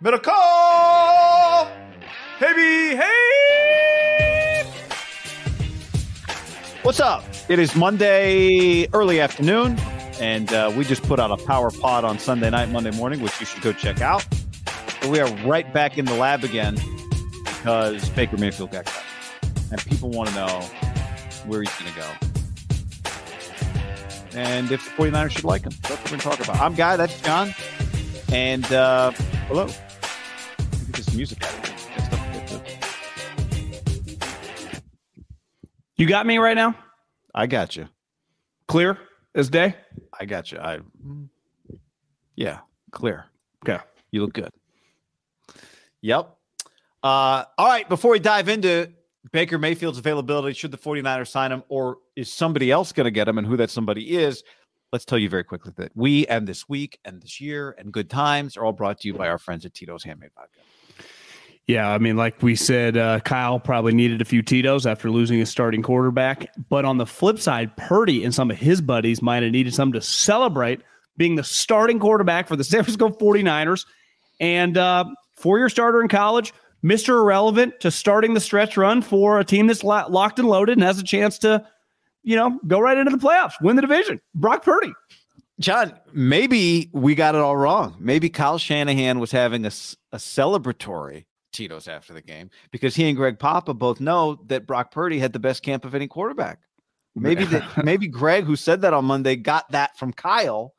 Miracle! Hey, hey! What's up? It is Monday, early afternoon, and uh, we just put out a power pod on Sunday night, Monday morning, which you should go check out. But we are right back in the lab again because Baker Mayfield got cut. And people want to know where he's going to go. And if the 49ers should like him. That's what we're going to talk about. I'm Guy, that's John. And uh, hello. Music out of here. Get stuff- get the- You got me right now? I got you. Clear as day? I got you. I yeah, clear. Okay. You look good. Yep. Uh, all right. Before we dive into Baker Mayfield's availability, should the 49ers sign him, or is somebody else going to get him, and who that somebody is? Let's tell you very quickly that we and this week and this year and good times are all brought to you by our friends at Tito's Handmade Vodka. Yeah, I mean, like we said, uh, Kyle probably needed a few Tito's after losing his starting quarterback. But on the flip side, Purdy and some of his buddies might have needed some to celebrate being the starting quarterback for the San Francisco 49ers and uh, four year starter in college, Mr. Irrelevant to starting the stretch run for a team that's lo- locked and loaded and has a chance to, you know, go right into the playoffs, win the division. Brock Purdy. John, maybe we got it all wrong. Maybe Kyle Shanahan was having a, a celebratory Tito's after the game because he and Greg Papa both know that Brock Purdy had the best camp of any quarterback. Maybe that maybe Greg, who said that on Monday, got that from Kyle,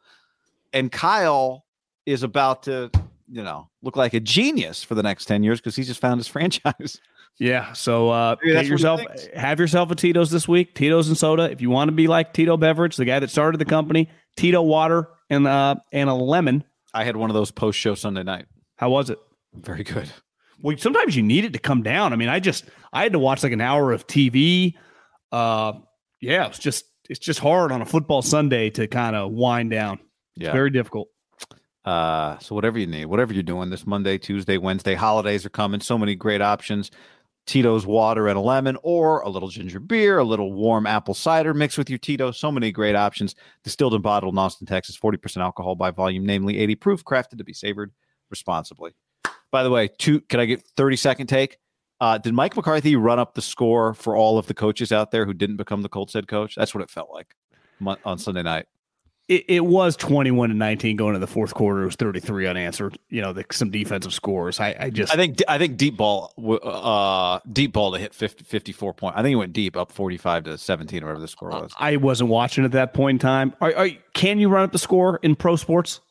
and Kyle is about to, you know, look like a genius for the next 10 years because he just found his franchise. Yeah. So uh, get that's what he yourself have yourself a Tito's this week. Tito's and soda. If you want to be like Tito Beveridge, the guy that started the company, Tito water and uh and a lemon. I had one of those post show Sunday night. How was it? Very good. Well, sometimes you need it to come down. I mean, I just I had to watch like an hour of TV. Uh, yeah, it's just it's just hard on a football Sunday to kind of wind down. It's Yeah. very difficult. Uh, so whatever you need, whatever you're doing this Monday, Tuesday, Wednesday, holidays are coming. So many great options. Tito's water and a lemon, or a little ginger beer, a little warm apple cider mixed with your Tito. So many great options. Distilled and bottled in Austin, Texas. 40% alcohol by volume, namely 80 proof, crafted to be savored responsibly. By the way, two can I get 30 second take? Uh, did Mike McCarthy run up the score for all of the coaches out there who didn't become the Colts head coach? That's what it felt like on Sunday night. It, it was twenty one to nineteen going to the fourth quarter. It was thirty three unanswered. You know, the, some defensive scores. I, I just I think I think deep ball uh deep ball to hit 50, 54 point. I think he went deep up 45 to 17 or whatever the score was. I wasn't watching at that point in time. Are, are, can you run up the score in pro sports?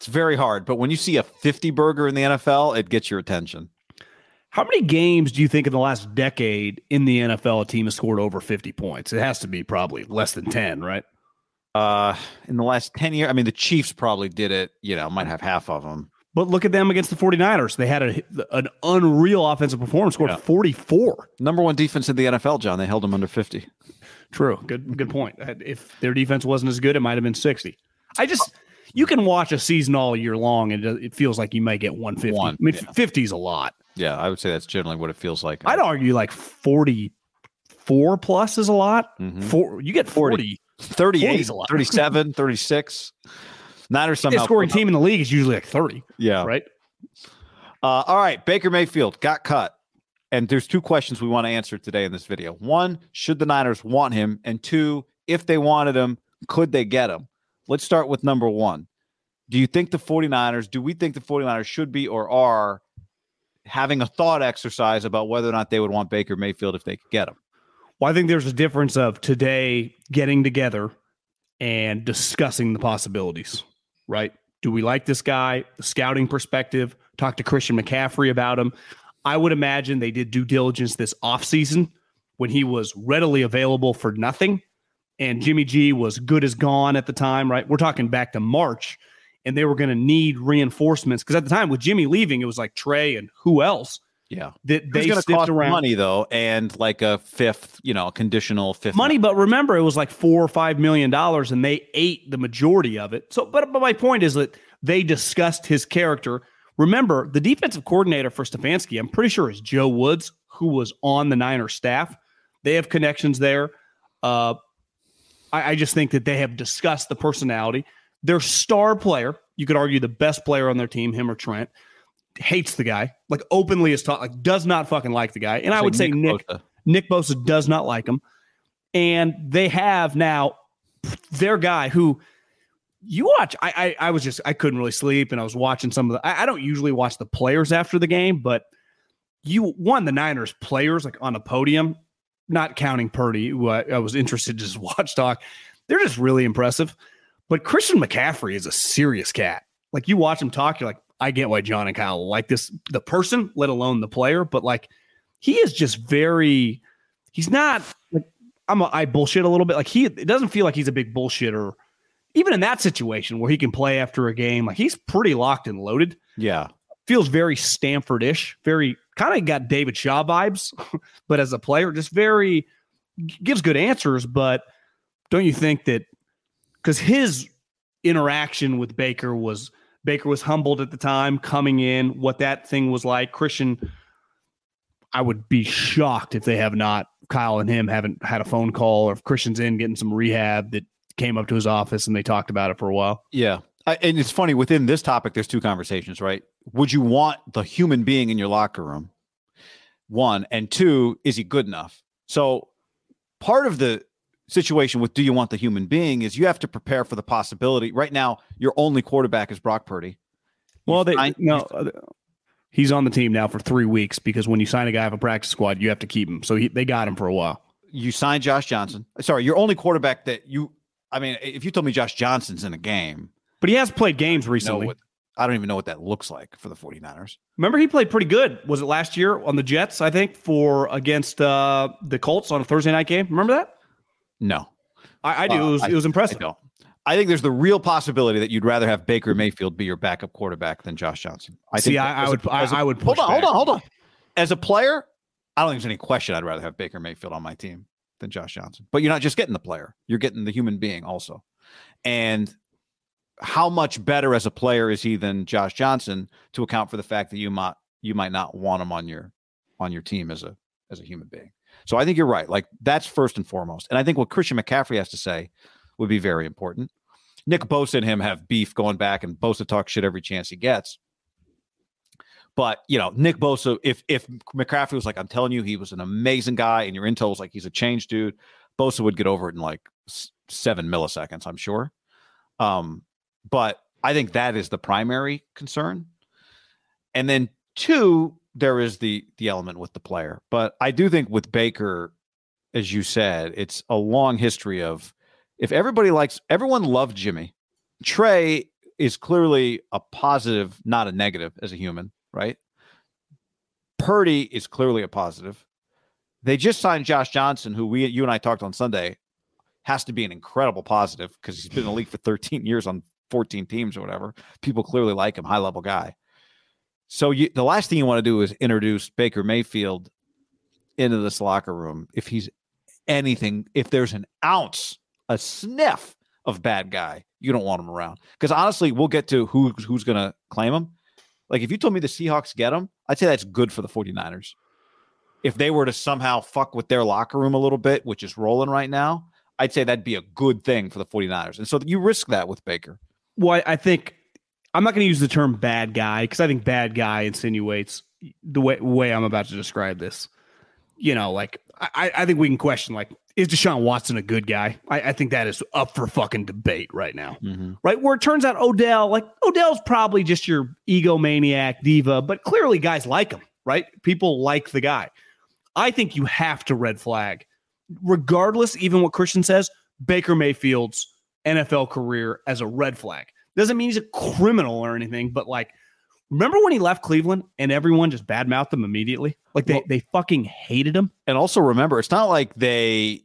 It's very hard, but when you see a 50 burger in the NFL, it gets your attention. How many games do you think in the last decade in the NFL a team has scored over 50 points? It has to be probably less than 10, right? Uh in the last 10 years, I mean the Chiefs probably did it, you know, might have half of them. But look at them against the 49ers. They had a, an unreal offensive performance, scored Yeah. 44. Number 1 defense in the NFL, John. They held them under 50. True. Good good point. If their defense wasn't as good, it might have been 60. I just you can watch a season all year long and it feels like you might get 150. One, I mean, yeah. 50 is a lot. Yeah, I would say that's generally what it feels like. I'd argue like 44 plus is a lot. Mhm. Four, you get 40. 38, 40 is a lot. 37, 36. Niners The somehow. scoring put up- team in the league is usually like 30, Yeah. right? Uh, all right. Baker Mayfield got cut. And there's two questions we want to answer today in this video. One, should the Niners want him? And two, if they wanted him, could they get him? Let's start with number one. Do you think the 49ers, do we think the 49ers should be or are having a thought exercise about whether or not they would want Baker Mayfield if they could get him? Well, I think there's a difference of today getting together and discussing the possibilities, right? Do we like this guy? The scouting perspective, talk to Christian McCaffrey about him. I would imagine they did due diligence this offseason when he was readily available for nothing. And Jimmy G was good as gone at the time, right? We're talking back to March, and they were going to need reinforcements because at the time with Jimmy leaving, it was like Trey and who else Yeah. that they going to cost around money, though, and like a fifth, you know, conditional fifth. money, but remember it was like four or five million dollars, and they ate the majority of it. So, but but my point is that they discussed his character. Remember, the defensive coordinator for Stefanski, I'm pretty sure is Joe Woods, who was on the Niner staff. They have connections there. Uh, I, I just think that they have discussed the personality. Their star player, you could argue the best player on their team, him or Trent, hates the guy, like openly is taught, like does not fucking like the guy. And I would say Nick Bosa. Nick Bosa does not like him. And they have now their guy who you watch. I, I I was just I couldn't really sleep and I was watching some of the I, I don't usually watch the players after the game, but you won the Niners players like on a podium, not counting Purdy, who I, I was interested to just watch talk. They're just really impressive. But Christian McCaffrey is a serious cat. Like you watch him talk, you're like, I get why John and Kyle like this, the person, let alone the player. But like, he is just very. He's not like I'm. A, I bullshit a little bit. Like he, it doesn't feel like he's a big bullshitter. Even in that situation where he can play after a game, like he's pretty locked and loaded. Yeah. Feels very Stanford-ish. Very kind of got David Shaw vibes, but as a player, just very gives good answers. But don't you think that because his interaction with Baker was Baker was humbled at the time coming in, what that thing was like. Christian, I would be shocked if they have not, Kyle and him haven't had a phone call or if Christian's in getting some rehab that came up to his office and they talked about it for a while. Yeah. I, and it's funny within this topic, there's two conversations, right? Would you want the human being in your locker room? One. And two, is he good enough? So part of the situation with do you want the human being is you have to prepare for the possibility. Right now, your only quarterback is Brock Purdy. Well, they signed- no, he's on the team now for three weeks because when you sign a guy off a practice squad, you have to keep him. So he, they got him for a while. You signed Josh Johnson. Sorry, your only quarterback that you, I mean, if you told me Josh Johnson's in a game, But he has played games recently. what, I don't even know what that looks like for the 49ers. Remember, he played pretty good. Was it last year on the Jets? I think for against uh, the Colts on a Thursday night game. Remember that? No. I, I do. Uh, it was, I- it was impressive. don't. I think there's the real possibility that you'd rather have Baker Mayfield be your backup quarterback than Josh Johnson. I See, think I- I would- I- a- I would hold on, hold on, hold on. As a player, I don't think there's any question I'd rather have Baker Mayfield on my team than Josh Johnson. But you're not just getting the player; you're getting the human being also. And how much better as a player is he than Josh Johnson to account for the fact that you might you might not want him on your on your team as a as a human being. So I think you're right. Like that's first and foremost. And I think what Christian McCaffrey has to say would be very important. Nick Bosa and him have beef going back, and Bosa talks shit every chance he gets. But you know, Nick Bosa, if if McCaffrey was like, I'm telling you, he was an amazing guy, and your intel was like he's a change dude, Bosa would get over it in like seven milliseconds, I'm sure. Um, but I think that is the primary concern. And then two, there is the the element with the player. But I do think with Baker, as you said, it's a long history of if everybody likes everyone loved Jimmy. Trey is clearly a positive, not a negative as a human, right? Purdy is clearly a positive. They just signed Josh Johnson, who we you and I talked on Sunday, has to be an incredible positive because he's been in the league for 13 years on 14 teams or whatever. People clearly like him, high level guy. So you, the last thing you want to do is introduce Baker Mayfield into this locker room if he's anything, if there's an ounce, a sniff of bad guy, you don't want him around. Because honestly, we'll get to who who's going to claim him. Like if you told me the Seahawks get him, I'd say that's good for the 49ers. If they were to somehow fuck with their locker room a little bit, which is rolling right now, I'd say that'd be a good thing for the 49ers. And so you risk that with Baker. Well, I think I'm not going to use the term bad guy because I think bad guy insinuates the way, way I'm about to describe this. You know, like I, I think we can question like, is Deshaun Watson a good guy? I, I think that is up for fucking debate right now. Mm-hmm. Right. Where it turns out Odell, like Odell's probably just your egomaniac diva, but clearly guys like him, right? People like the guy. I think you have to red flag, regardless, even what Christian says, Baker Mayfield's NFL career as a red flag. Doesn't mean he's a criminal or anything, but like, remember when he left Cleveland and everyone just badmouthed him immediately? Like they, Well- they fucking hated him. And also remember, it's not like they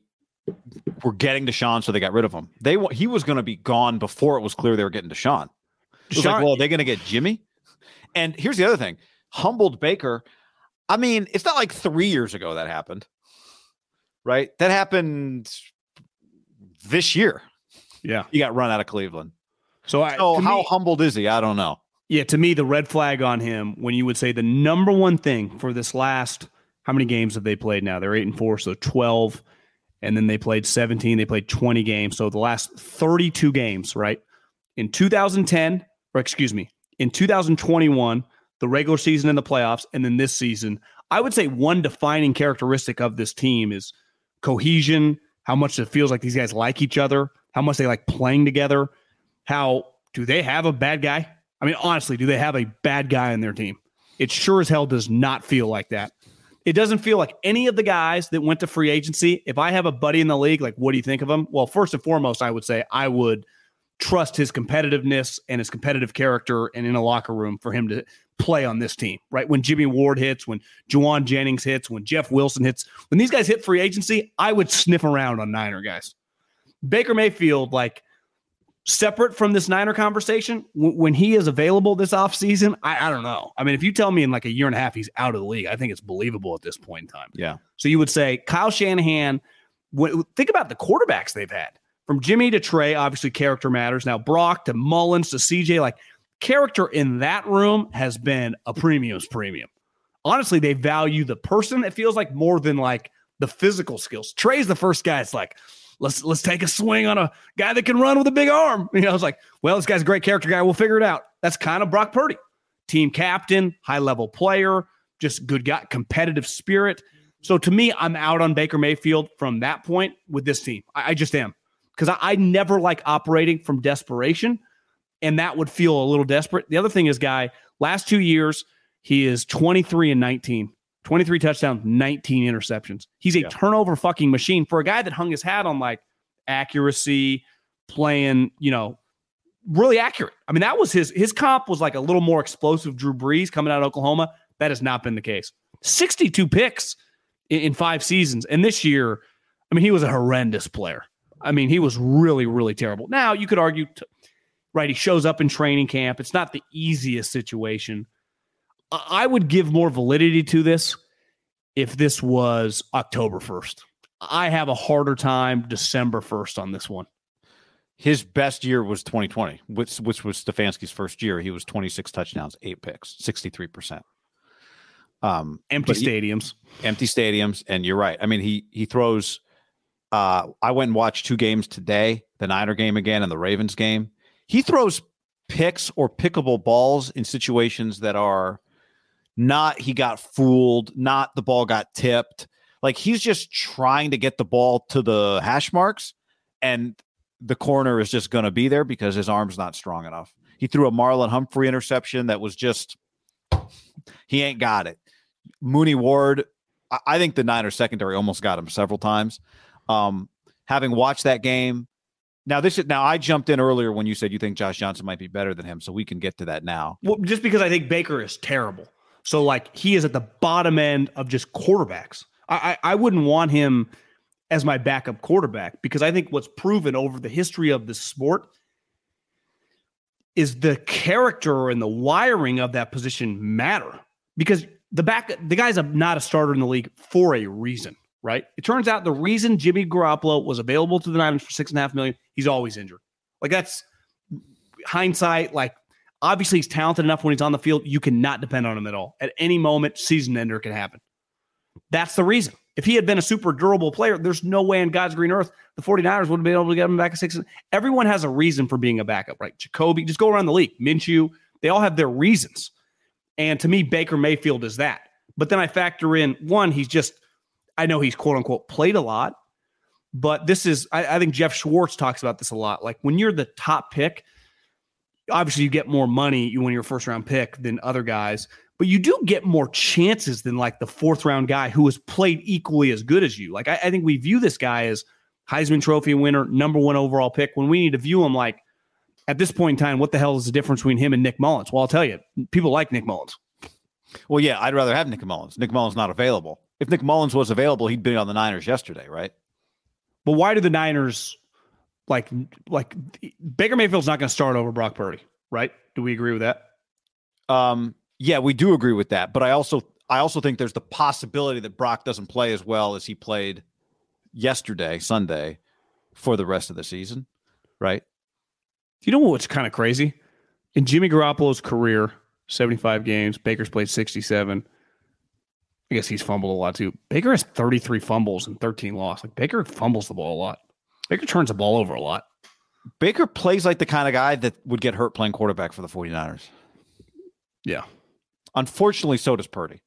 were getting Deshaun, so they got rid of him. They he was going to be gone before it was clear they were getting Deshaun. It was like, well, are they going to get Jimmy? And here's the other thing: humbled Baker. I mean, it's not like three years ago that happened, right? That happened this year. Yeah. He got run out of Cleveland. So, I, So how me- humbled is he? I don't know. Yeah, to me, the red flag on him when you would say the number one thing for this last how many games have they played now? They're eight and four, so twelve, and then they played seventeen. They played twenty games, so the last thirty-two games, right? In 2010, or excuse me, in 2021, the regular season and the playoffs, and then this season, I would say one defining characteristic of this team is cohesion. How much it feels like these guys like each other. How much they like playing together. How do they have a bad guy? I mean, honestly, do they have a bad guy on their team? It sure as hell does not feel like that. It doesn't feel like any of the guys that went to free agency. If I have a buddy in the league, like, what do you think of him? Well, first and foremost, I would say I would trust his competitiveness and his competitive character and in a locker room for him to play on this team, right? When Jimmy Ward hits, when Jauan Jennings hits, when Jeff Wilson hits, when these guys hit free agency, I would sniff around on Niner guys. Baker Mayfield, like, separate from this Niner conversation, w- when he is available this offseason, I, I don't know. I mean, if you tell me in like a year and a half he's out of the league, I think it's believable at this point in time. Yeah. So you would say Kyle Shanahan, w- think about the quarterbacks they've had from Jimmy to Trey, obviously character matters. Now, Brock to Mullens to CJ, like character in that room has been a premium's premium. Honestly, they value the person, it feels like more than like the physical skills. Trey's the first guy. It's like, let's let's take a swing on a guy that can run with a big arm. You know, it's like, well, this guy's a great character guy. We'll figure it out. That's kind of Brock Purdy, team captain, high level player, just good guy, competitive spirit. So to me, I'm out on Baker Mayfield from that point with this team. I, I just am because I, I never like operating from desperation, and that would feel a little desperate. The other thing is, guy, last two years he is 23 and 19. 23 touchdowns, 19 interceptions. He's a Yeah. turnover fucking machine for a guy that hung his hat on like accuracy, playing, you know, really accurate. I mean, that was his his comp was like a little more explosive Drew Brees coming out of Oklahoma. That has not been the case. 62 picks in, in five seasons. And this year, I mean, he was a horrendous player. I mean, he was really, really terrible. Now, you could argue, t- right, he shows up in training camp. It's not the easiest situation. I would give more validity to this if this was October 1st. I have a harder time December 1st on this one. His best year was 2020, which which was Stefanski's first year. He was 26 touchdowns, eight picks, 63 percent. Um, Empty but he- stadiums. empty stadiums, and you're right. I mean, he he throws. Uh, I went and watched two games today: the Niner game again and the Ravens game. He throws picks or pickable balls in situations that are not he got fooled, not the ball got tipped. Like he's just trying to get the ball to the hash marks, and the corner is just going to be there because his arm's not strong enough. He threw a Marlon Humphrey interception that was just he ain't got it. Mooney Ward, I- think the Niners secondary almost got him several times. Um, having watched that game, now this is now I jumped in earlier when you said you think Josh Johnson might be better than him, so we can get to that now. Well, just because I think Baker is terrible. So like he is at the bottom end of just quarterbacks. I, I, I wouldn't want him as my backup quarterback because I think what's proven over the history of the sport is the character and the wiring of that position matter because the back the guy's a, not a starter in the league for a reason, right? It turns out the reason Jimmy Garoppolo was available to the Niners for six and a half million, he's always injured. Like that's hindsight. Like obviously he's talented enough when he's on the field. You cannot depend on him at all. At any moment, season ender can happen. That's the reason. If he had been a super durable player, there's no way in God's green earth the 49ers would have been able to get him back at six. Everyone has a reason for being a backup, right? Jacoby, just go around the league. Minshew, they all have their reasons. And to me, Baker Mayfield is that. But then I factor in one, he's just, I know he's quote unquote played a lot, but this is, I, I think Geoff Schwartz talks about this a lot. Like when you're the top pick, obviously you get more money you win your first round pick than other guys, but you do get more chances than like the fourth round guy who has played equally as good as you. Like I, I think we view this guy as Heisman Trophy winner, number one overall pick. When we need to view him like at this point in time, what the hell is the difference between him and Nick Mullens Well, I'll tell you, people like Nick Mullens Well, yeah, I'd rather have Nick Mullens Nick Mullens not available. If Nick mullins was available, he'd be on the Niners yesterday, right? But why do the Niners like like Baker Mayfield's not going to start over Brock Purdy, right? Do we agree with that? Um, yeah, we do agree with that. But I also I also think there's the possibility that Brock doesn't play as well as he played yesterday, Sunday, for the rest of the season, right? You know what's kind of crazy? In Jimmy Garoppolo's career, 75 games, Baker's played 67. I guess he's fumbled a lot too. Baker has 33 fumbles and 13 loss. Like Baker fumbles the ball a lot. Baker turns the ball over a lot. Baker plays like the kind of guy that would get hurt playing quarterback for the 49ers. Yeah. Unfortunately, so does Purdy.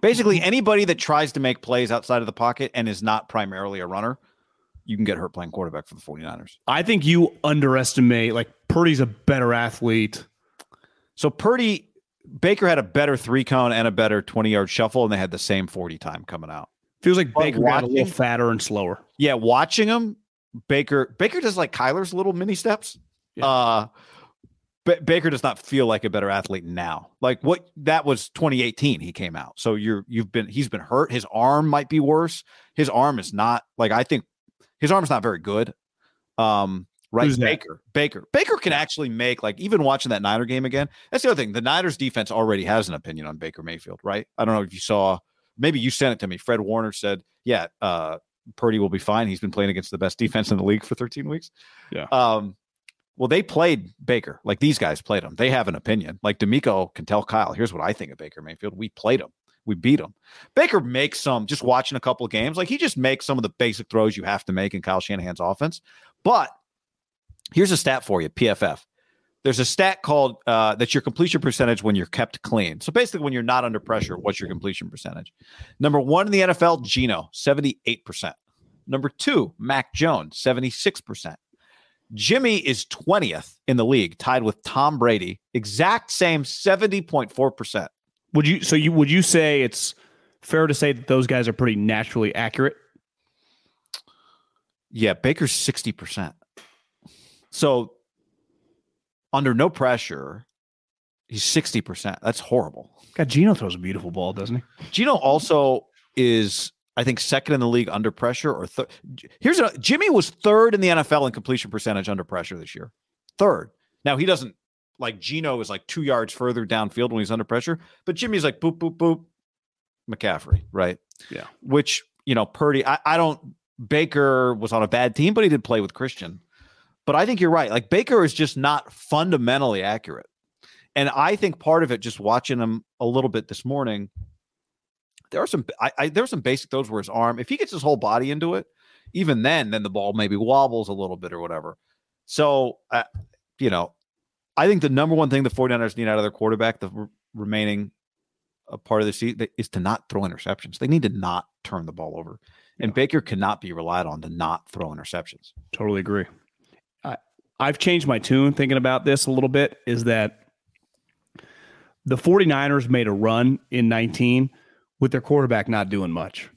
Basically, anybody that tries to make plays outside of the pocket and is not primarily a runner, you can get hurt playing quarterback for the 49ers. I think you underestimate, like, Purdy's a better athlete. So, Purdy, Baker had a better three cone and a better 20 yard shuffle, and they had the same 40 time coming out. Feels like Baker got a little fatter and slower. Yeah, watching him, Baker, Baker does like Kyler's little mini steps. Yeah. Uh, Ba- Baker does not feel like a better athlete now. Like what that was 2018 he came out. So you're you've been he's been hurt. His arm might be worse. His arm is not like I think his arm's not very good. Um right Who's that? Baker. Baker. Baker can actually make like even watching that Niner game again. That's the other thing. The Niners defense already has an opinion on Baker Mayfield, right? I don't know if you saw maybe you sent it to me. Fred Warner said, "Yeah, uh Purdy will be fine. He's been playing against the best defense in the league for 13 weeks." Yeah. Um well, they played Baker. Like these guys played him. They have an opinion. Like DeMeco can tell Kyle, here's what I think of Baker Mayfield. We played him. We beat him. Baker makes some, just watching a couple of games, like he just makes some of the basic throws you have to make in Kyle Shanahan's offense. But here's a stat for you PFF. There's a stat called uh, that's your completion percentage when you're kept clean. So basically, when you're not under pressure, what's your completion percentage? Number one in the NFL, Geno, 78%. Number two, Mac Jones, 76%. Jimmy is 20th in the league, tied with Tom Brady, exact same 70.4%. Would you so you would you say it's fair to say that those guys are pretty naturally accurate? Yeah, Baker's 60%. So under no pressure, he's 60%. That's horrible. God, Geno throws a beautiful ball, doesn't he? Geno also is, I think, second in the league under pressure. Or third. Here's a Jimmy was third in the NFL in completion percentage under pressure this year. Third. Now he doesn't like Geno is like two yards further downfield when he's under pressure, but Jimmy's like boop boop boop. McCaffrey, right? Yeah. Which you know, Purdy. I, I don't. Baker was on a bad team, but he did play with Christian. But I think you're right. Like Baker is just not fundamentally accurate. And I think part of it, just watching him a little bit this morning, there are some I, I there are some basic throws where his arm, if he gets his whole body into it, even then, then the ball maybe wobbles a little bit or whatever. So, uh, you know, I think the number one thing the 49ers need out of their quarterback, the r- remaining uh, part of the season, is to not throw interceptions. They need to not turn the ball over. And Baker cannot be relied on to not throw interceptions. Totally agree. I've changed my tune thinking about this a little bit. Is that the 49ers made a run in 19 with their quarterback not doing much.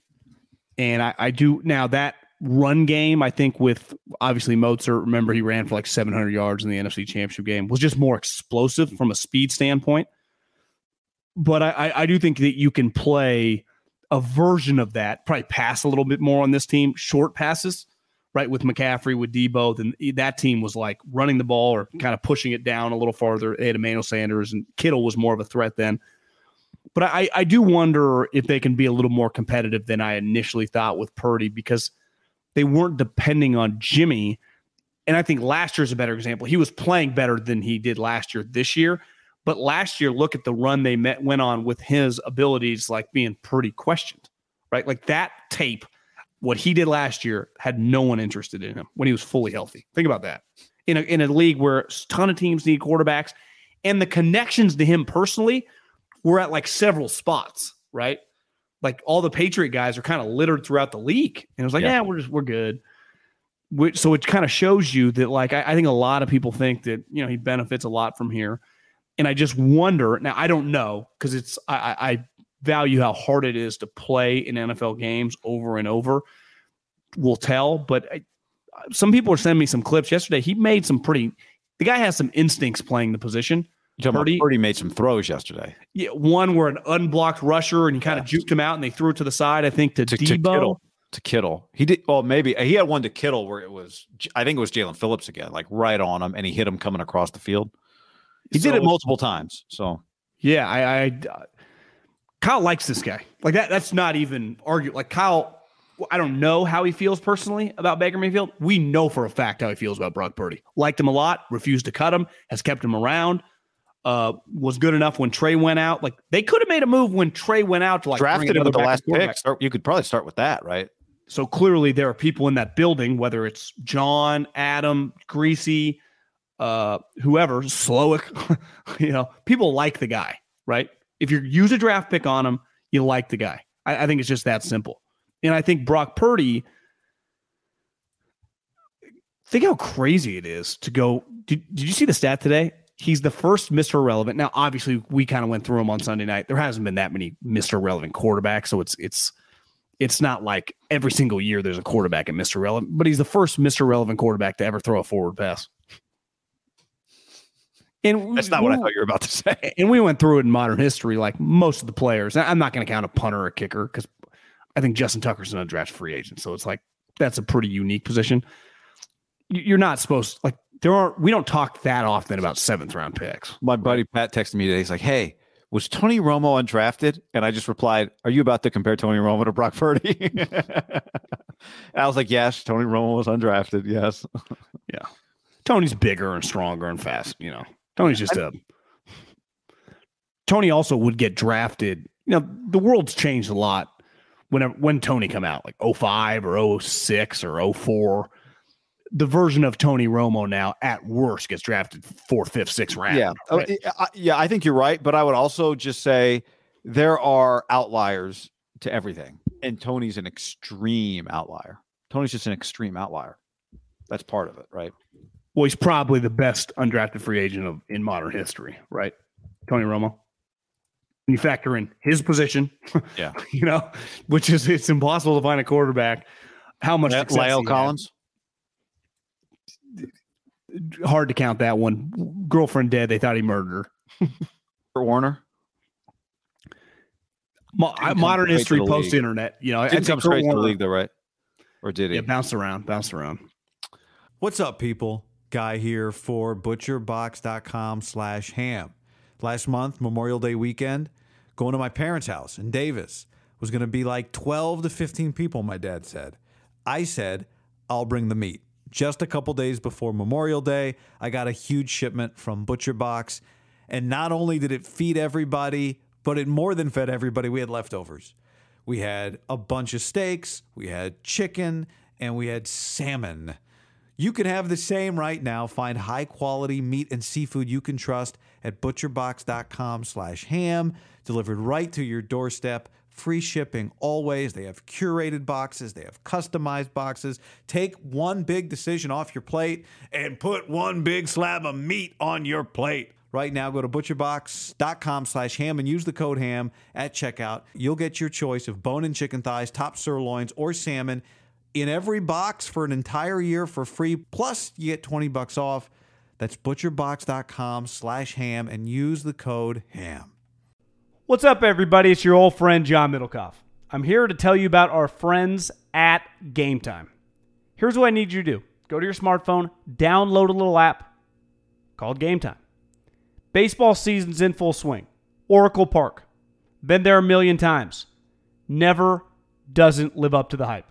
And I, I do now that run game, I think, with obviously Mostert, remember he ran for like 700 yards in the NFC Championship game, was just more explosive from a speed standpoint. But I, I do think that you can play a version of that, probably pass a little bit more on this team, short passes, right? With McCaffrey, with Deebo, then that team was like running the ball or kind of pushing it down a little farther. They had Emmanuel Sanders and Kittle was more of a threat then. But I, I do wonder if they can be a little more competitive than I initially thought with Purdy because they weren't depending on Jimmy And I think last year's a better example. He was playing better than he did last year this year. But last year, look at the run they met, went on with his abilities like being pretty questioned, right? Like that tape, what he did last year had no one interested in him when he was fully healthy. Think about that. In a, in a league where a ton of teams need quarterbacks and the connections to him personally were at like several spots, right? Like all the Patriot guys are kind of littered throughout the league. And it was like, yeah, yeah we're just, we're good. Which, so it kind of shows you that like I, I think a lot of people think that, you know, he benefits a lot from here and I just wonder now, I don't know because it's, I, I value how hard it is to play in NFL games over and over. We'll tell, but I, some people are sending me some clips yesterday. He made some pretty, the guy has some instincts playing the position. Purdy, Purdy made some throws yesterday. Yeah, one where an unblocked rusher and he kind of juked him out and they threw it to the side. I think to, to Deebo. To Kittle. To Kittle, he did. Well, maybe he had one to Kittle where it was. I think it was Jaelan Phillips again, like right on him, and he hit him coming across the field. He so, did it multiple times. So yeah, I, I Kyle likes this guy. Like that. That's not even argue. Like Kyle, I don't know how he feels personally about Baker Mayfield. We know for a fact how he feels about Brock Purdy. Liked him a lot. Refused to cut him. Has kept him around. Uh, was good enough when Trey went out. Like they could have made a move when Trey went out to like drafted him with the last pick. Start, you could probably start with that, right? So clearly there are people in that building, whether it's John, Adam, Greasy, uh, whoever, Slowik, you know, people like the guy, right? If you use a draft pick on him, you like the guy. I, I think it's just that simple. And I think Brock Purdy, think how crazy it is to go. Did, did you see the stat today? He's the first Mr. Relevant. Now, obviously, we kind of went through him on Sunday night. There hasn't been that many Mr. Relevant quarterbacks, so it's it's it's not like every single year there's a quarterback at Mr. Relevant, but he's the first Mr. Relevant quarterback to ever throw a forward pass. And that's not we, what I thought you were about to say. And we went through it in modern history, like most of the players. I'm not going to count a punter or a kicker because I think Justin Tucker's an undrafted free agent. So it's like that's a pretty unique position. You're not supposed like there aren't we don't talk that often about seventh round picks. My buddy Pat texted me today. He's like, "Hey, was Tony Romo undrafted?" And I just replied, "Are you about to compare Tony Romo to Brock Purdy?" I was like, "Yes, Tony Romo was undrafted. Yes, yeah. Tony's bigger and stronger and fast. You know, Tony's just a. Tony also would get drafted. You know, the world's changed a lot whenever when Tony come out, like 05 or 06 or 04. The version of Tony Romo now, at worst, gets drafted fourth, fifth, sixth round. Yeah, right? yeah, I think you're right, but I would also just say there are outliers to everything, and Tony's an extreme outlier. Tony's just an extreme outlier. That's part of it, right? Well, he's probably the best undrafted free agent of in modern history, right? Tony Romo. When you factor in his position, yeah, you know, which is it's impossible to find a quarterback. How much yeah, La'el Collins? Had. Hard to count that one. Girlfriend dead. They thought he murdered her. Warner. Mo- modern history, post internet. You know, didn't come straight Warner, to the league, though, right? Or did he? Yeah, bounced around, bounce around. What's up, people? Guy here for butcherbox.com slash ham. Last month, Memorial Day weekend, going to my parents' house in Davis was going to be like 12 to 15 people, my dad said. I said, I'll bring the meat. Just a couple days before Memorial Day, I got a huge shipment from ButcherBox. And not only did it feed everybody, but it more than fed everybody. We had leftovers. We had a bunch of steaks, we had chicken, and we had salmon. You can have the same right now. Find high quality meat and seafood you can trust at butcherbox.com slash ham, delivered right to your doorstep. Free shipping always. They have curated boxes, they have customized boxes. Take one big decision off your plate and put one big slab of meat on your plate. Right now, go to butcherbox.com slash ham and use the code ham at checkout. You'll get your choice of bone and chicken thighs, top sirloins, or salmon in every box for an entire year for free. Plus, you get 20 bucks off. That's butcherbox.com slash ham and use the code HAM. What's up, everybody? It's your old friend, John Middlekauff. I'm here to tell you about our friends at Game Time. Here's what I need you to do go to your smartphone, download a little app called Game Time. Baseball season's in full swing. Oracle Park. Been there a million times. Never doesn't live up to the hype.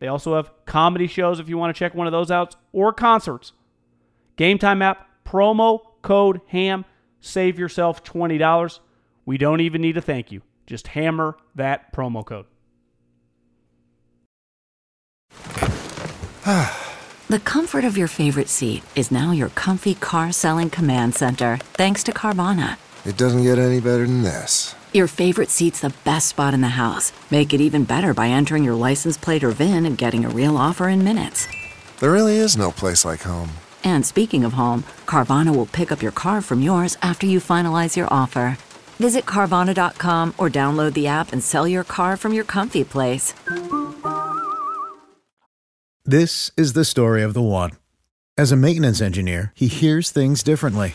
They also have comedy shows if you want to check one of those out or concerts. Game Time app, promo code HAM, save yourself $20. We don't even need a thank you. Just hammer that promo code. The comfort of your favorite seat is now your comfy car selling command center, thanks to Carvana. It doesn't get any better than this. Your favorite seat's the best spot in the house. Make it even better by entering your license plate or VIN and getting a real offer in minutes. There really is no place like home. And speaking of home, Carvana will pick up your car from yours after you finalize your offer. Visit Carvana.com or download the app and sell your car from your comfy place. This is the story of the one. As a maintenance engineer, he hears things differently.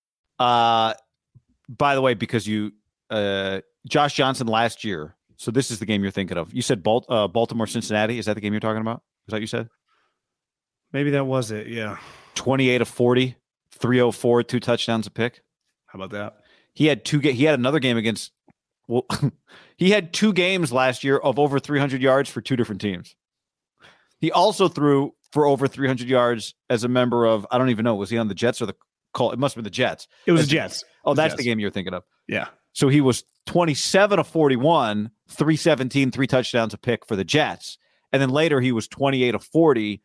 Uh, by the way, because you, uh, Josh Johnson last year. So this is the game you're thinking of. You said Balt- uh, Baltimore Cincinnati. Is that the game you're talking about? Is that what you said? Maybe that was it. Yeah. 28 of 40, 304, two touchdowns a pick. How about that? He had two. Ga- he had another game against. Well, he had two games last year of over 300 yards for two different teams. He also threw for over 300 yards as a member of. I don't even know. Was he on the Jets or the Col? It must have been the Jets. It was the Jets. Oh, that's Jets. the game you're thinking of. Yeah. So he was 27 of 41, 317, three touchdowns a pick for the Jets. And then later he was 28 of 40,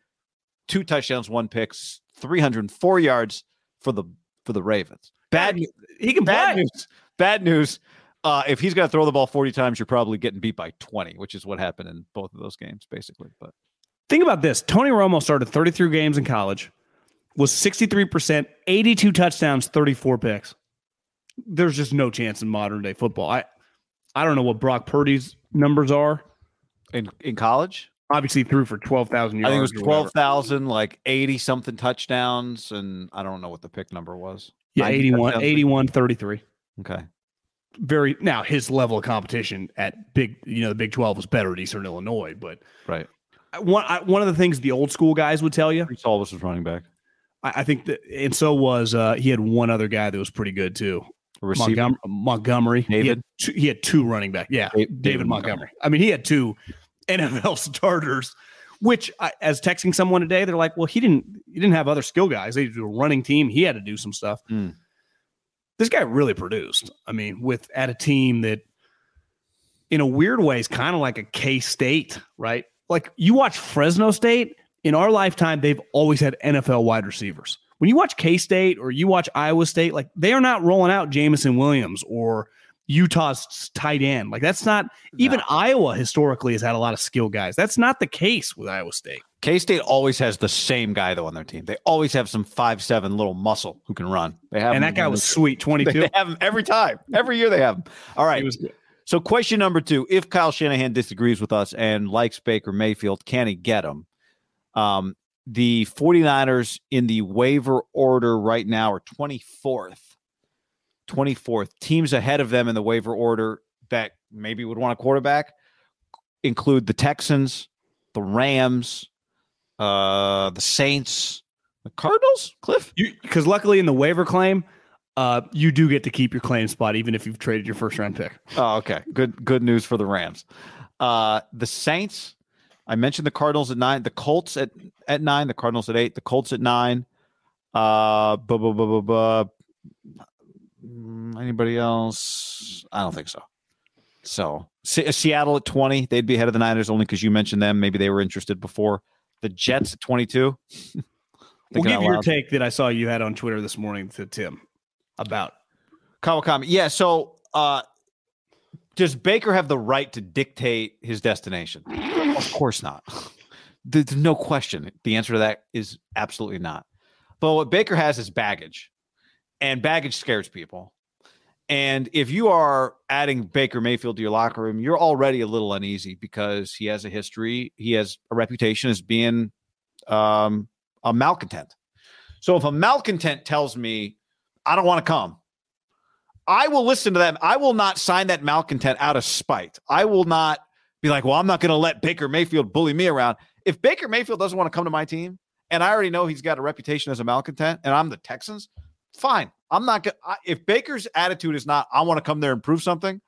two touchdowns, one picks, 304 yards for the for the Ravens. Bad He- He can bad play. news. Bad news. Uh, if he's going to throw the ball 40 times, you're probably getting beat by 20, which is what happened in both of those games, basically. But Think about this. Tony Romo started 33 games in college, was 63%, 82 touchdowns, 34 picks. There's just no chance in modern day football. I I don't know what Brock Purdy's numbers are. in in college, Obviously threw for 12,000 yards. I think it was or whatever. 12,000, like 80 something touchdowns. And I don't know what the pick number was. Yeah, 90 81, touchdowns? 81 33. Okay. Very now his level of competition at big, you know, the Big 12 was better at Eastern Illinois, but Right. One I, one of the things the old school guys would tell you, Reese Alvis was running back. I, I think that, and so was uh, he had one other guy that was pretty good too. Receiver. Montgomery, Montgomery. He had, David? two, he had two running back. Yeah, David, David Montgomery. I mean, he had two NFL starters. Which, I, as texting someone today, they're like, "Well, he didn't. He didn't have other skill guys. They do a running team. He had to do some stuff. Mm. This guy really produced. I mean, with at a team that in a weird way is kind of like a K State, right? Like you watch Fresno State in our lifetime, they've always had NFL wide receivers. When you watch K State or you watch Iowa State, like they are not rolling out Jameson Williams or Utah's tight end. Like that's not even Iowa historically has had a lot of skill guys. That's not the case with Iowa State. K State always has the same guy though on their team. They always have some five seven little muscle who can run. They have and that guy was sweet, twenty two. They, they have him every time. Every year they have him. All right. So question number two: If Kyle Shanahan disagrees with us and likes Baker Mayfield, can he get him? Um, the 49ers in the waiver order right now are 24th. 24th. Teams ahead of them in the waiver order that maybe would want a quarterback include the Texans, the Rams, uh, the Saints, the Cardinals. Cliff, because luckily in the waiver claim, uh, you do get to keep your claim spot even if you've traded your first round pick. Oh, okay. Good good news for the Rams. Uh the Saints, I mentioned the Cardinals at nine, the Colts at at nine, the Cardinals at eight, the Colts at nine. Uh bu- bu- bu- bu- bu- Mm, anybody else? I don't think so. So Se- Seattle at 20, they'd be ahead of the Niners only because you mentioned them. Maybe they were interested before. The Jets at 22. We'll give your take that I saw you had on Twitter this morning to Tim about Kawakami. Yeah. So, uh, does Baker have the right to dictate his destination? Of course not. There's no question. The answer to that is absolutely not. But what Baker has is baggage, and baggage scares people. And if you are adding Baker Mayfield to your locker room, you're already a little uneasy because he has a history, he has a reputation as being um, a malcontent. So if a malcontent tells me, I don't want to come, I will listen to them. I will not sign that malcontent out of spite. I will not be like, well, I'm not going to let Baker Mayfield bully me around. If Baker Mayfield doesn't want to come to my team, and I already know he's got a reputation as a malcontent, and I'm the Texans, fine. I'm not going to. If Baker's attitude is not, I want to come there and prove something,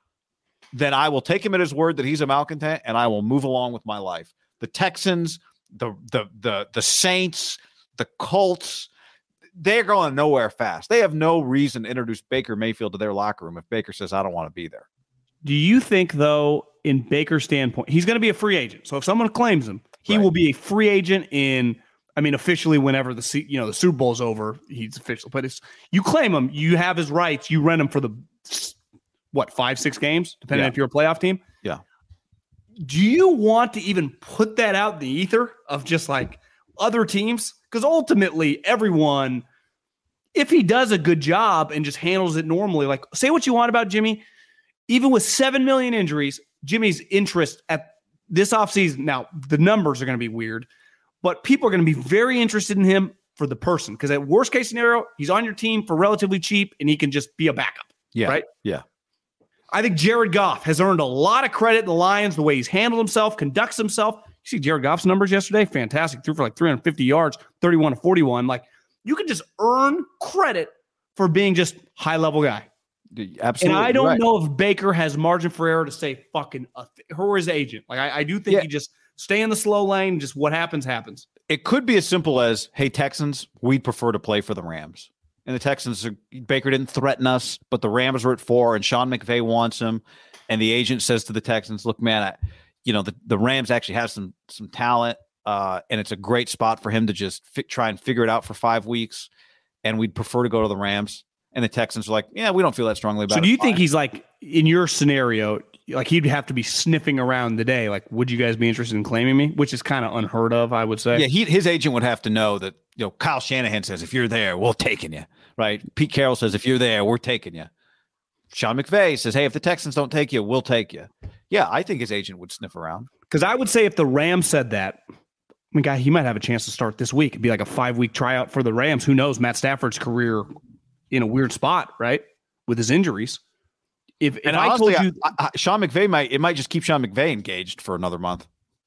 then I will take him at his word that he's a malcontent and I will move along with my life. The Texans, the the the the Saints, the Colts, they're going nowhere fast. They have no reason to introduce Baker Mayfield to their locker room if Baker says I don't want to be there. Do you think, though, in Baker's standpoint, he's going to be a free agent? So if someone claims him, he will be a free agent in. I mean, officially, whenever the you know the Super Bowl's over, he's official. But it's you claim him, you have his rights. You rent him for the what five, six games, depending Yeah. if you're a playoff team. Yeah. Do you want to even put that out in the ether of just like other teams? Because ultimately, everyone, if he does a good job and just handles it normally, like say what you want about Jimmy, even with 7 million injuries, Jimmy's interest at this offseason, now the numbers are going to be weird, but people are going to be very interested in him for the person. Because at worst case scenario, he's on your team for relatively cheap and he can just be a backup. Yeah. Right? Yeah. I think Jared Goff has earned a lot of credit in the Lions, the way he's handled himself, conducts himself. You see Jared Goff's numbers yesterday? Fantastic. Threw for like 350 yards, 31 to 41. Like you can just earn credit for being just high level guy. Absolutely. and I don't right. know if Baker has margin for error to say fucking a th- her or his agent. Like I, I do think Yeah. he just stay in the slow lane. Just what happens happens. It could be as simple as, "Hey Texans, we'd prefer to play for the Rams." And the Texans, are, Baker didn't threaten us, but the Rams were at four, and Sean McVay wants him. And the agent says to the Texans, "Look, man, I, you know the, the Rams actually have some some talent, uh, and it's a great spot for him to just fi- try and figure it out for five weeks. And we'd prefer to go to the Rams." And the Texans are like, "Yeah, we don't feel that strongly about So it." do you Fine." think he's like in your scenario? Like he'd have to be sniffing around the day. Like, would you guys be interested in claiming me? Which is kind of unheard of, I would say. Yeah, he, his agent would have to know that you know Kyle Shanahan says if you're there, we're taking you. Right? Pete Carroll says if you're there, we're taking you. Sean McVay says, hey, if the Texans don't take you, we'll take you. Yeah, I think his agent would sniff around. Because I would say if the Rams said that, I mean, guy, he might have a chance to start this week. It'd be like a five week tryout for the Rams. Who knows? Matt Stafford's career in a weird spot, right? With his injuries. If, if And I told you, I- I- Sean McVay might it might just keep Sean McVay engaged for another month.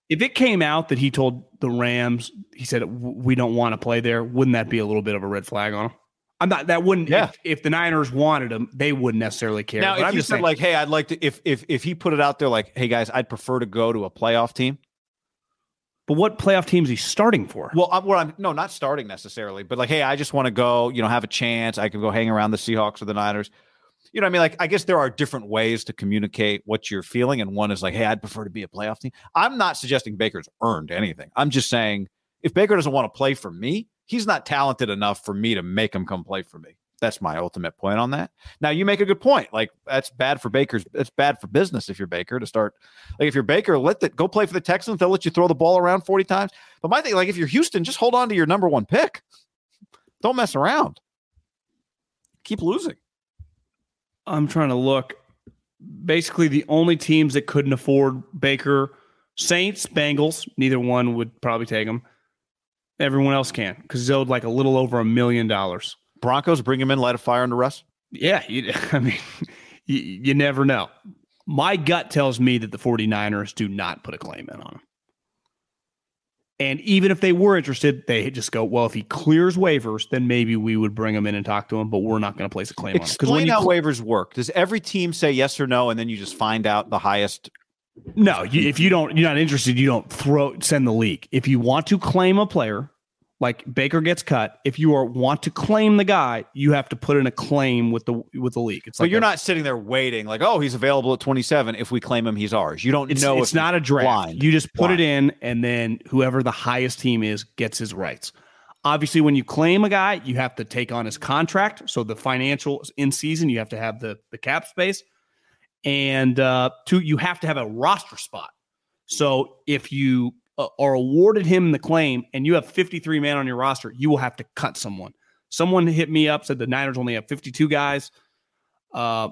if it came out that he told the Rams, he said we don't want to play there, wouldn't that be a little bit of a red flag on him? I'm not. That wouldn't. Yeah. If, if the Niners wanted him, they wouldn't necessarily care. now, But if I'm you just said saying, like, hey, I'd like to, if if if he put it out there like, hey guys, I'd prefer to go to a playoff team. But what playoff teams he starting for? Well, I'm, well, I'm no, not starting necessarily, but like, hey, I just want to go, you know, have a chance. I can go hang around the Seahawks or the Niners. you know, I mean, like I guess there are different ways to communicate what you're feeling, and one is like, hey, I'd prefer to be a playoff team. I'm not suggesting Baker's earned anything. I'm just saying if Baker doesn't want to play for me, he's not talented enough for me to make him come play for me. That's my ultimate point on that. Now you make a good point. Like that's bad for Baker's. It's bad for business if you're Baker to start. Like if you're Baker, let the go play for the Texans. They'll let you throw the ball around 40 times. But my thing, like if you're Houston, just hold on to your number one pick. Don't mess around. Keep losing. I'm trying to look. Basically, the only teams that couldn't afford Baker, Saints, Bengals, neither one would probably take him. Everyone else can because he's owed like a little over a million dollars. Broncos bring him in, light a fire under Russ. Yeah, you, I mean, you, you never know. My gut tells me that the 49ers do not put a claim in on him. And even if they were interested, they just go, well, if he clears waivers, then maybe we would bring him in and talk to him, but we're not going to place a claim Explain on him. Explain how waivers work. Does every team say yes or no, and then you just find out the highest? No, you, if you don't, you're not interested. You don't throw send the leak. If you want to claim a player, like Baker gets cut, if you are want to claim the guy, you have to put in a claim with the with the league. It's but like you're a, not sitting there waiting like, oh, he's available at 27. If we claim him, he's ours. You don't it's, know. It's not a draft. Blind. You just put blind. it in, and then whoever the highest team is gets his rights. Obviously, when you claim a guy, you have to take on his contract. So the financial in season, you have to have the the cap space, and uh, two, you have to have a roster spot. So if you uh, are awarded him the claim and you have 53 man on your roster, you will have to cut someone. Someone hit me up, said the Niners only have 52 guys. Uh,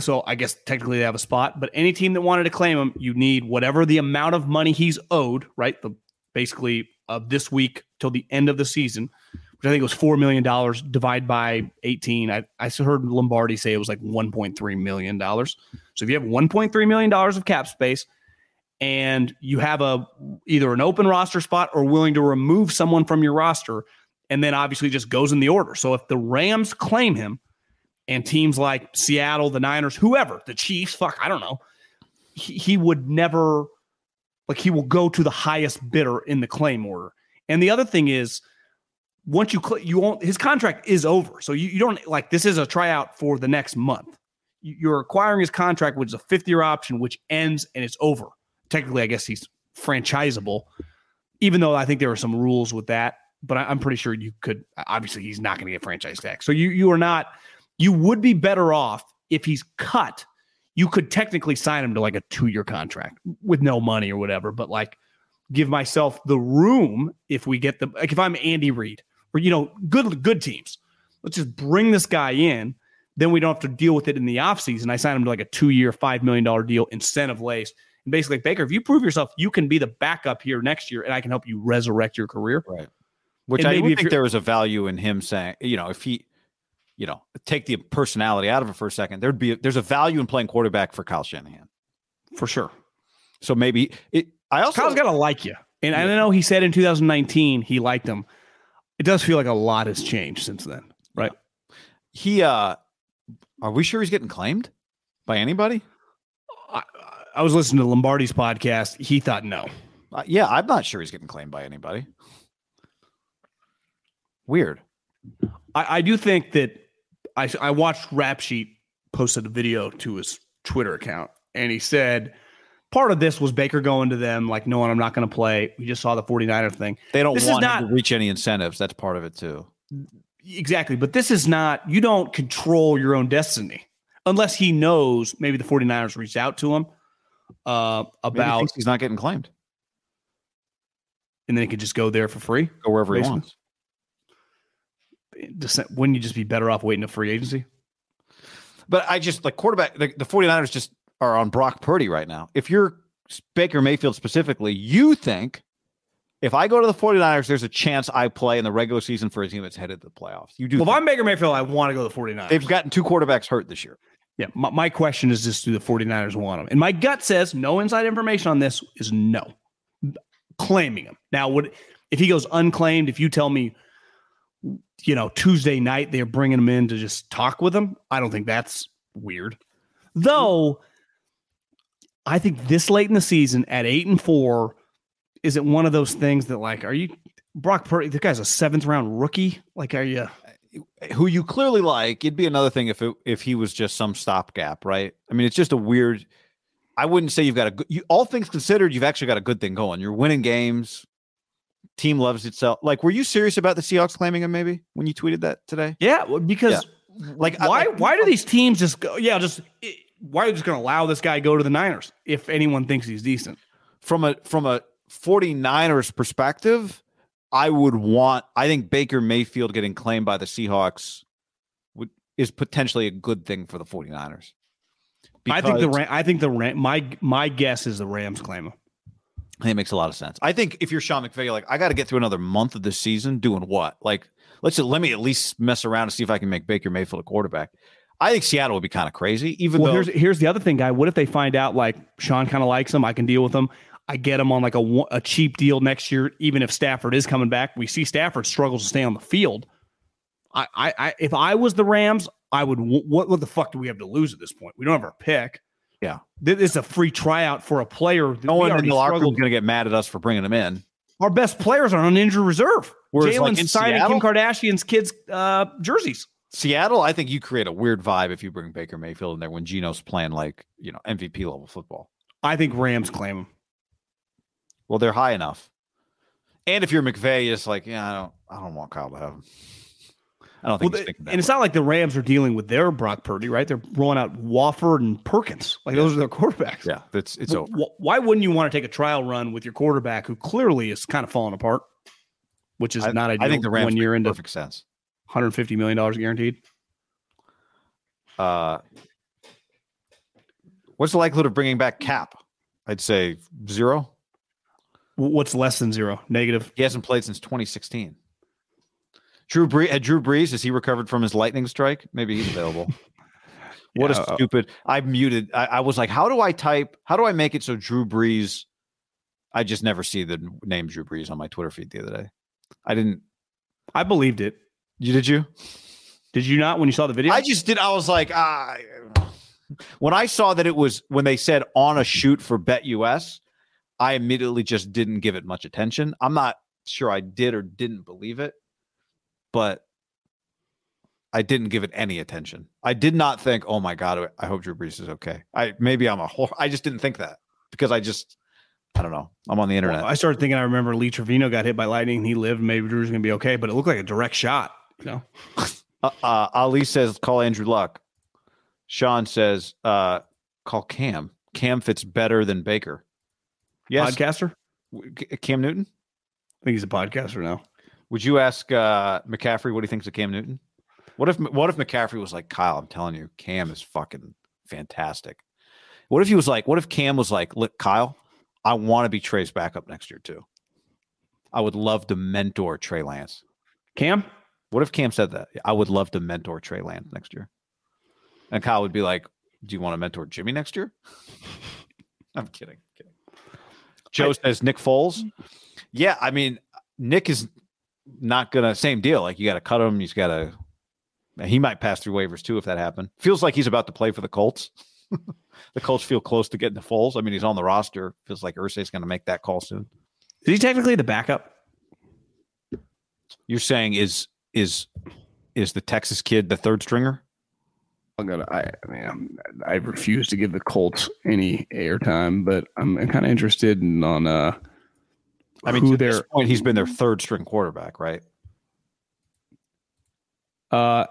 so I guess technically they have a spot, but any team that wanted to claim him, you need whatever the amount of money he's owed, right? The basically uh, this week till the end of the season, which I think was four million dollars, divide by 18. I, I heard Lombardi say it was like 1.3 million dollars. So if you have 1.3 million dollars of cap space, and you have a either an open roster spot or willing to remove someone from your roster and then obviously just goes in the order. So if the Rams claim him and teams like Seattle, the Niners, whoever, the Chiefs, fuck, I don't know, he, he would never like he will go to the highest bidder in the claim order. And the other thing is once you cl- you won't his contract is over. So you, you don't like this is a tryout for the next month. You're acquiring his contract, which is a fifth year option, which ends and it's over technically, I guess he's franchisable, even though I think there are some rules with that. But I, am pretty sure you could. Obviously, he's not going to get franchise tax. So you you are not. You would be better off if he's cut. You could technically sign him to like a two year contract with no money or whatever. But like, give myself the room if we get the like if I'm Andy Reid or you know good good teams. Let's just bring this guy in. Then we don't have to deal with it in the offseason. I sign him to like a two year, $5 million deal, incentive laced and basically, Baker, if you prove yourself, you can be the backup here next year, and I can help you resurrect your career. Right. Which and I would think there was a value in him saying, you know, if he, you know, take the personality out of it for a second, there'd be there's a value in playing quarterback for Kyle Shanahan, for sure. So maybe it. I also Kyle's got to like you, and yeah. I know he said in 2019 he liked him. It does feel like a lot has changed since then, right? Yeah. He, uh are we sure he's getting claimed by anybody? I, was listening to Lombardi's podcast. He thought no. Uh, yeah, I'm not sure he's getting claimed by anybody. Weird. I, I do think that I, I watched Rap Sheet posted a video to his Twitter account, and he said part of this was Baker going to them like, no, I'm not going to play. We just saw the 49er thing. They don't this want not, to reach any incentives. That's part of it too. Exactly. But this is not, you don't control your own destiny unless he knows maybe the 49ers reached out to him uh, about he he's not getting claimed, and then he could just go there for free, go wherever basically. he wants. Wouldn't you just be better off waiting a free agency? But I just like quarterback. The, the 49ers just are on Brock Purdy right now. If you're Baker Mayfield specifically, you think if I go to the 49ers, there's a chance I play in the regular season for a team that's headed to the playoffs. You do. Well, if I'm Baker Mayfield, I want to go to the 49ers. They've gotten two quarterbacks hurt this year. Yeah. My, my question is just do the 49ers want him? And my gut says no inside information on this is no. Claiming him. Now, would if he goes unclaimed, if you tell me, you know, Tuesday night they're bringing him in to just talk with him, I don't think that's weird. Though, I think this late in the season at eight and four, is it one of those things that like, are you Brock Purdy? The guy's a seventh round rookie. Like, are you? Who you clearly like. It'd be another thing if it, if he was just some stopgap, right? I mean, it's just a weird. I wouldn't say you've got a good. You, all things considered, you've actually got a good thing going. You're winning games. Team loves itself. Like, were you serious about the Seahawks claiming him? Maybe when you tweeted that today. Yeah, because Like, I- why like- why do these teams just go? Yeah, just why are they just going to allow this guy to go to the Niners if anyone thinks he's decent? from a from a 49ers perspective, I would want I think Baker Mayfield getting claimed by the Seahawks would is potentially a good thing for the 49ers. I think the Ram, I think the Ram, my my guess is the Rams claim him. I think it makes a lot of sense. I think if you're Sean McVay, like, I got to get through another month of this season doing what? Like, let's let me at least mess around and see if I can make Baker Mayfield a quarterback. I think Seattle would be kind of crazy, even Well, though here's here's the other thing, guy. What if they find out like Sean kind of likes him? I can deal with him. I get him on like a a cheap deal next year, even if Stafford is coming back. We see Stafford struggles to stay on the field. I, I, I if I was the Rams, I would. What, what the fuck do we have to lose at this point? We don't have our pick. Yeah. This is a free tryout for a player. no one in the locker room is going to get mad at us for bringing him in. Our best players are on injured reserve. Whereas, like, Jalen's in signing Seattle- Kim Kardashian's kids' uh, jerseys. Seattle, I think you create a weird vibe if you bring Baker Mayfield in there when Geno's playing like you know MVP level football. I think Rams claim him. Well, they're high enough. And if you're McVay, it's like, yeah, I don't, I don't want Kyle to have him. I don't think Well, he's thinking that. and it's not like the Rams are dealing with their Brock Purdy, right? They're rolling out Wolford and Perkins. Like those are their quarterbacks. yeah, it's it's over. Why wouldn't you want to take a trial run with your quarterback who clearly is kind of falling apart? Which is I, not ideal I think the Rams you're into perfect sense. 150 million dollars guaranteed. Uh, what's the likelihood of bringing back Kap? I'd say zero. Wh- What's less than zero? Negative. He hasn't played since 2016. Drew Brees, had Drew Brees, has he recovered from his lightning strike? Maybe he's available. what Yeah, a uh, stupid. I muted. I, I was like, how do I type? How do I make it so Drew Brees? I just never see the name Drew Brees on my Twitter feed the other day. I didn't. I believed it. You did you? Did you not when you saw the video? I just did. I was like, ah. When I saw that it was when they said on a shoot for BetUS, I immediately just didn't give it much attention. I'm not sure I did or didn't believe it, but I didn't give it any attention. I did not think, oh my god, I hope Drew Brees is okay. I maybe I'm a whore. I just didn't think that because I just I don't know. I'm on the internet. Well, I started thinking. I remember Lee Trevino got hit by lightning. and He lived. Maybe Drew's gonna be okay, but it looked like a direct shot. You know. Uh, uh, Ali says call Andrew Luck. Sean says uh, call Cam. Cam fits better than Baker. Yes, Podcaster. Cam Newton. I think he's a podcaster now. Would you ask uh, McCaffrey what he thinks of Cam Newton? What if what if McCaffrey was like Kyle? I'm telling you, Cam is fucking fantastic. What if he was like? What if Cam was like, look, Kyle, I want to be Trey's backup next year too. I would love to mentor Trey Lance. Cam. What if Cam said that? I would love to mentor Trey Lance next year. And Kyle would be like, Do you want to mentor Jimmy next year? I'm kidding. kidding. Joe says Nick Foles. Yeah, I mean, Nick is not gonna same deal. Like you gotta cut him, he's gotta he might pass through waivers too if that happened. Feels like he's about to play for the Colts. the Colts feel close to getting the Foles. I mean, he's on the roster. Feels like Irsay's gonna make that call soon. Is he technically the backup? You're saying is is is the Texas kid the third stringer? I'm gonna. I, I mean, I'm, I refuse to give the Colts any airtime, but I'm kind of interested in on uh, I mean, who to this point, he's been their third string quarterback, right? uh,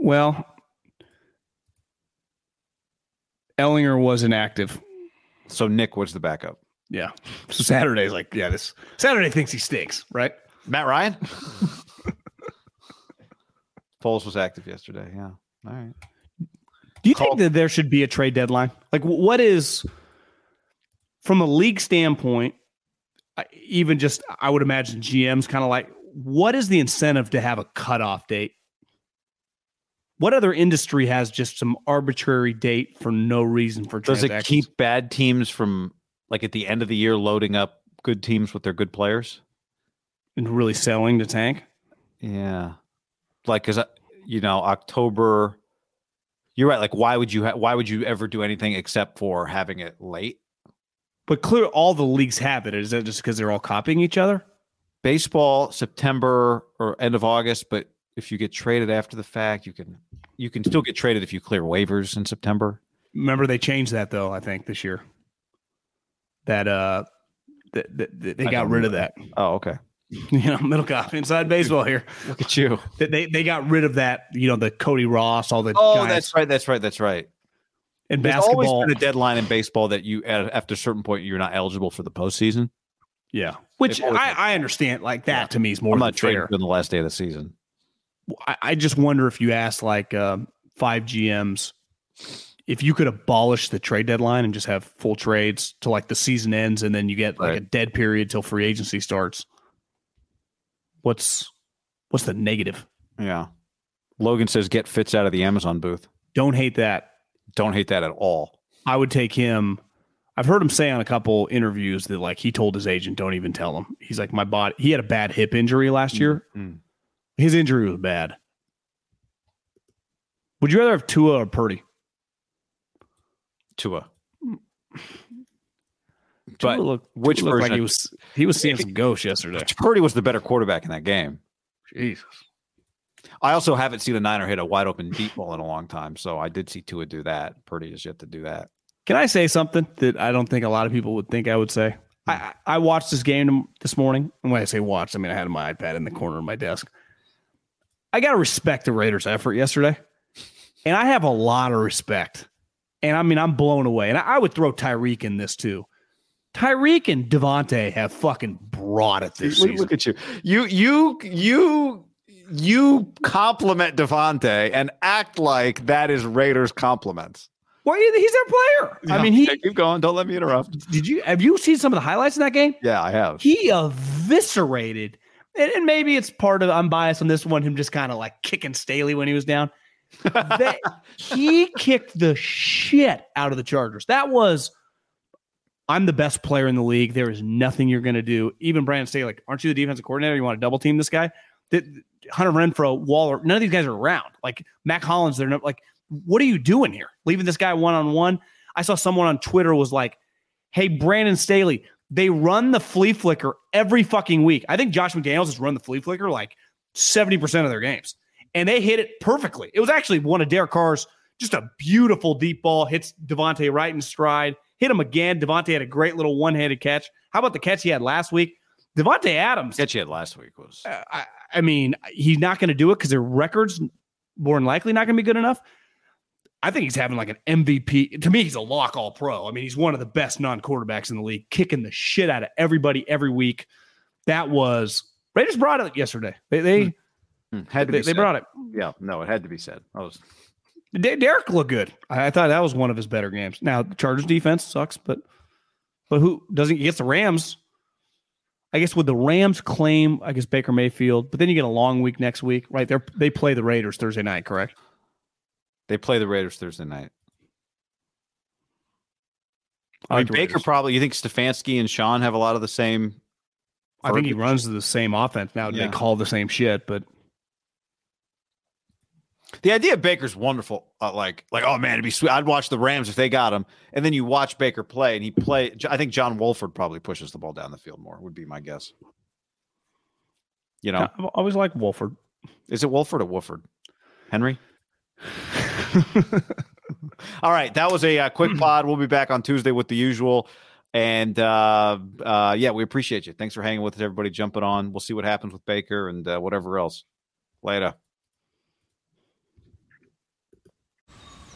well, Ehlinger was inactive. So Nick was the backup. Yeah. So Saturday's like, yeah, this Saturday thinks he stinks, right? Matt Ryan. Foles was active yesterday. Yeah. All right. Do you think that there should be a trade deadline? Like, what is, from a league standpoint, even just, I would imagine GM's kind of like, what is the incentive to have a cutoff date? What other industry has just some arbitrary date for no reason for Does it keep bad teams from like at the end of the year loading up good teams with their good players? and really selling the tank? Yeah. Like, cause uh, you know, October, you're right. Like, why would you, ha- why would you ever do anything except for having it late? But clear, all the leagues have it. Is that just because they're all copying each other? Baseball, September or end of August, but if you get traded after the fact, you can you can still get traded if you clear waivers in September. Remember they changed that though. I think this year that uh that, that, that they I got rid of that. Oh, okay. You know, Middlekauff inside baseball here. Look at you. They, they got rid of that. You know, the Cody Ross, all the Oh, guys. that's right. That's right. That's right. in There's basketball. always been a deadline in baseball that you at after a certain point you're not eligible for the postseason. yeah, which I, I understand. Like that to me is more I'm than not trading fair. during the last day of the season. I, I just wonder if you asked like um, five GMs if you could abolish the trade deadline and just have full trades till like the season ends and then you get like a dead period till free agency starts. What's what's the negative? Yeah. Logan says get Fitz out of the Amazon booth. Don't hate that. Don't hate that at all. I would take him. I've heard him say on a couple interviews that like he told his agent, "Don't even tell him." He's like, "My body." He had a bad hip injury last year. Mm. His injury was bad. Would you rather have Tua or Purdy? Tua. Tua But looked, which Tua looked version like he was he was seeing some ghosts yesterday. Purdy was the better quarterback in that game. Jesus. I also haven't seen a Niner hit a wide open deep ball in a long time, so I did see Tua do that. Purdy has yet to do that. Can I say something that I don't think a lot of people would think I would say? Hmm. I, I I watched this game this morning. And when I say watched, I mean I had my iPad in the corner of my desk. I got to respect the Raiders' effort yesterday. And I have a lot of respect. And I mean, I'm blown away. And I, I would throw Tyreek in this too. Tyreek and Davante have fucking brought it this Look, season. look at you. You you you you compliment Davante and act like that is Raiders compliments. Well, he's their player. I mean, he keep going. Don't let me interrupt. did you have you seen some of the highlights in that game? Yeah, I have. he eviscerated and, and maybe it's part of i'm biased on this one him just kind of like kicking staley when he was down They- he kicked the shit out of the chargers that was i'm the best player in the league. There is nothing you're going to do. Even brandon staley like aren't you the defensive coordinator? You want to double team this guy? That hunter renfrow waller none of these guys are around. Like mack hollins they're not like what are you doing here? Leaving this guy one-on-one? I saw someone on twitter was like hey brandon staley they run the flea flicker every fucking week. I think Josh McDaniels has run the flea flicker like 70% of their games. And they hit it perfectly. It was actually one of Derek Carr's just a beautiful deep ball, hits Davante right in stride, hit him again. Davante had a great little one-handed catch. How about the catch he had last week? Davante Adams. Catch he had last week was uh, I, I mean, he's not going to do it because their records more than likely not going to be good enough. I think he's having like an MVP. To me, he's a lock all pro. I mean, he's one of the best non quarterbacks in the league, kicking the shit out of everybody every week. That was Raiders brought it yesterday. They they Hmm, had to they, be they brought it. Yeah, no, it had to be said. I was De- Derek looked good. I, I thought that was one of his better games. Now the Chargers defense sucks, but but who doesn't he gets the Rams? I guess would the Rams claim I guess Baker Mayfield, but then you get a long week next week, right? They they play the Raiders Thursday night, correct? they play the Raiders Thursday night. I I mean, Baker Raiders. probably. You think Stefanski and Sean have a lot of the same? I think he runs the same offense now. Yeah. They call the same shit, but The idea of Baker's wonderful. Uh, like, like, oh man, it'd be sweet. I'd watch the Rams if they got him, and then you watch Baker play, and he play. I think John Wolford probably pushes the ball down the field more. Would be my guess. You know, I've always liked Wolford. is it Wolford or Wolford? Henry. All right, that was a uh, quick pod. We'll be back on Tuesday with the usual. And uh, uh, yeah, we appreciate you. Thanks for hanging with us, everybody. Jumping on. We'll see what happens with Baker and uh, whatever else. Later.